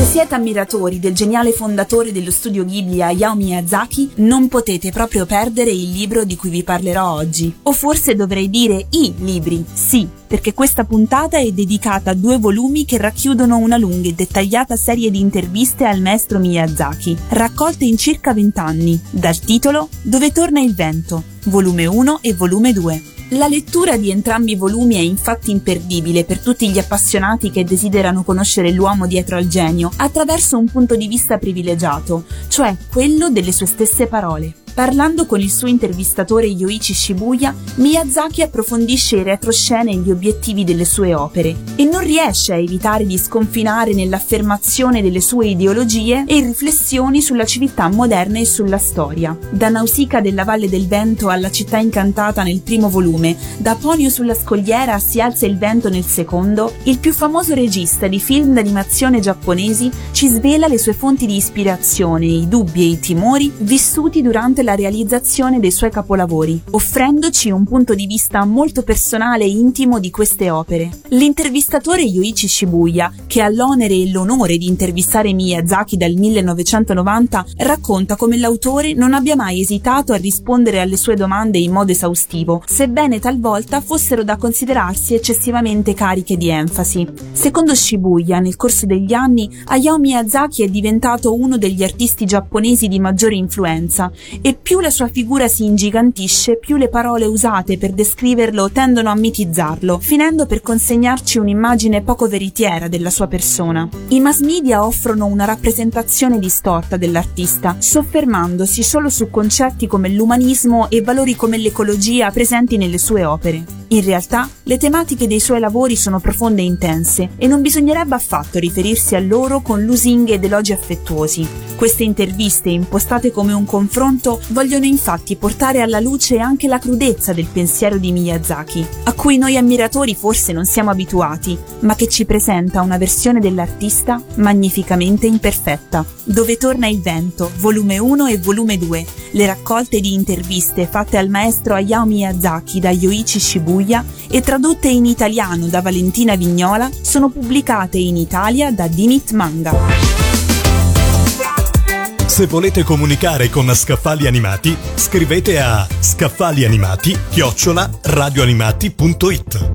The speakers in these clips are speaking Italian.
Se siete ammiratori del geniale fondatore dello studio Ghibli Hayao Miyazaki, non potete proprio perdere il libro di cui vi parlerò oggi. O forse dovrei dire i libri, sì, perché questa puntata è dedicata a due volumi che racchiudono una lunga e dettagliata serie di interviste al maestro Miyazaki, raccolte in circa vent'anni, dal titolo Dove torna il vento, volume 1 e volume 2. La lettura di entrambi i volumi è infatti imperdibile per tutti gli appassionati che desiderano conoscere l'uomo dietro al genio attraverso un punto di vista privilegiato, cioè quello delle sue stesse parole. Parlando con il suo intervistatore Yoichi Shibuya, Miyazaki approfondisce in retroscena gli obiettivi delle sue opere e non riesce a evitare di sconfinare nell'affermazione delle sue ideologie e riflessioni sulla civiltà moderna e sulla storia. Da Nausicaa della Valle del Vento alla città incantata nel primo volume, da Ponio sulla scogliera a Si alza il vento nel secondo, il più famoso regista di film d'animazione giapponesi ci svela le sue fonti di ispirazione, i dubbi e i timori vissuti durante la realizzazione dei suoi capolavori, offrendoci un punto di vista molto personale e intimo di queste opere. L'intervistatore Yoichi Shibuya, che ha l'onere e l'onore di intervistare Miyazaki dal 1990, racconta come l'autore non abbia mai esitato a rispondere alle sue domande in modo esaustivo, sebbene talvolta fossero da considerarsi eccessivamente cariche di enfasi. Secondo Shibuya, nel corso degli anni, Hayao Miyazaki è diventato uno degli artisti giapponesi di maggiore influenza e più la sua figura si ingigantisce, più le parole usate per descriverlo tendono a mitizzarlo, finendo per consegnarci un'immagine poco veritiera della sua persona. I mass media offrono una rappresentazione distorta dell'artista, soffermandosi solo su concetti come l'umanismo e valori come l'ecologia presenti nelle sue opere. In realtà, le tematiche dei suoi lavori sono profonde e intense e non bisognerebbe affatto riferirsi a loro con lusinghe ed elogi affettuosi. Queste interviste, impostate come un confronto, vogliono infatti portare alla luce anche la crudezza del pensiero di Miyazaki, a cui noi ammiratori forse non siamo abituati, ma che ci presenta una versione dell'artista magnificamente imperfetta. Dove torna il vento, volume 1 e volume 2, le raccolte di interviste fatte al maestro Hayao Miyazaki da Yoichi Shibuya e tradotte in italiano da Valentina Vignola, sono pubblicate in Italia da Dinit Manga. Se volete comunicare con Scaffali Animati, scrivete a scaffalianimati-radioanimati.it.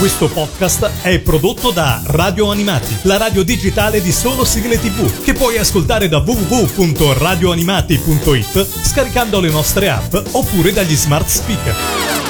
Questo podcast è prodotto da Radio Animati, la radio digitale di solo sigle tv, che puoi ascoltare da www.radioanimati.it scaricando le nostre app oppure dagli smart speaker.